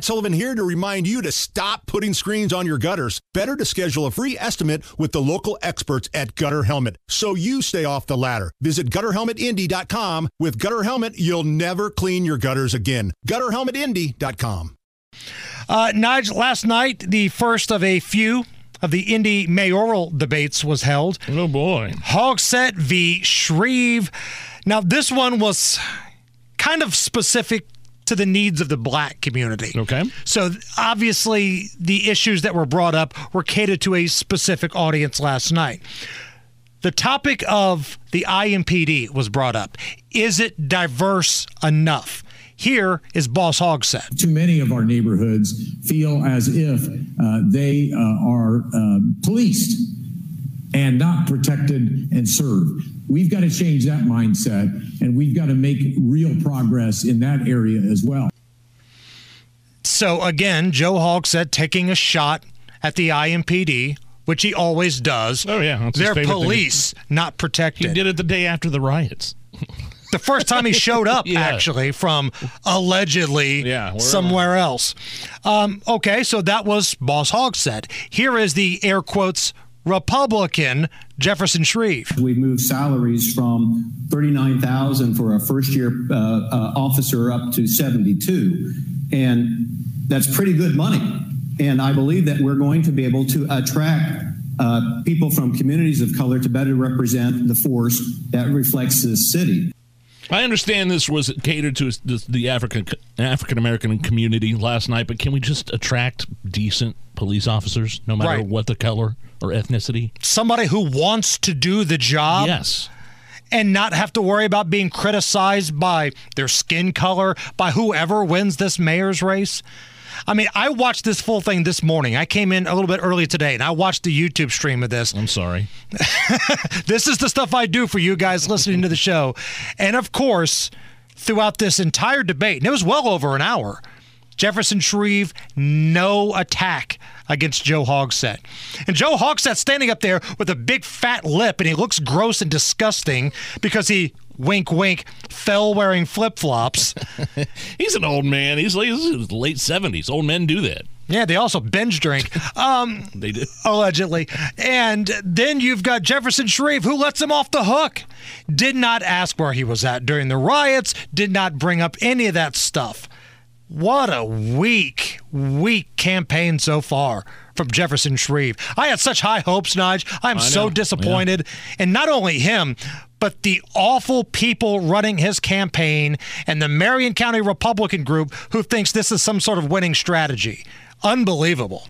Matt Sullivan here to remind you to stop putting screens on your gutters. Better to schedule a free estimate with the local experts at Gutter Helmet so you stay off the ladder. Visit gutterhelmetindy.com. With Gutter Helmet, you'll never clean your gutters again. Gutterhelmetindy.com. Uh, Nigel, last night, the first of a few of the Indy mayoral debates was held. Oh, boy. Hogsett v. Shreve. Now, this one was kind of specific to the needs of the black community. Okay. So obviously, the issues that were brought up were catered to a specific audience last night. The topic of the IMPD was brought up. Is it diverse enough? Here is Boss Hogg said. Too many of our neighborhoods feel as if uh, they uh, are uh, policed and not protected and served. We've got to change that mindset and we've got to make real progress in that area as well. So again, Joe Hogsett taking a shot at the IMPD, which he always does. Oh, yeah. That's They're favorite thing. police, not protected. He did it the day after the riots. the first time he showed up, Yeah. actually, from allegedly Yeah, somewhere else. Um, okay, so that was Boss Hogsett. Here is the air quotes Republican Jefferson Shreve. We moved salaries from 39,000 for a first year uh, uh, officer up to 72. And that's pretty good money. And I believe that we're going to be able to attract uh, people from communities of color to better represent the force that reflects this city. I understand this was catered to the, the African African American community last night, but can we just attract decent police officers, no matter Right. what the color or ethnicity? Somebody who wants to do the job yes. And not have to worry about being criticized by their skin color, by whoever wins this mayor's race. I mean, I watched this full thing this morning. I came in a little bit early today and I watched the YouTube stream of this. I'm sorry. This is the stuff I do for you guys listening to the show. And of course, throughout this entire debate, and it was well over an hour, Jefferson Shreve, no attack against Joe Hogsett. And Joe Hogsett standing up there with a big fat lip, and he looks gross and disgusting because he, wink, wink, fell wearing flip flops. He's an old man. He's like he's his late 70s. Old men do that. yeah, they also binge drink. Um, They do. allegedly. And then you've got Jefferson Shreve, who lets him off the hook. Did not ask where he was at during the riots, did not bring up any of that stuff. What a weak, weak campaign so far from Jefferson Shreve. I had such high hopes, Nige. I'm so disappointed. And not only him, but the awful people running his campaign and the Marion County Republican group who thinks this is some sort of winning strategy. Unbelievable.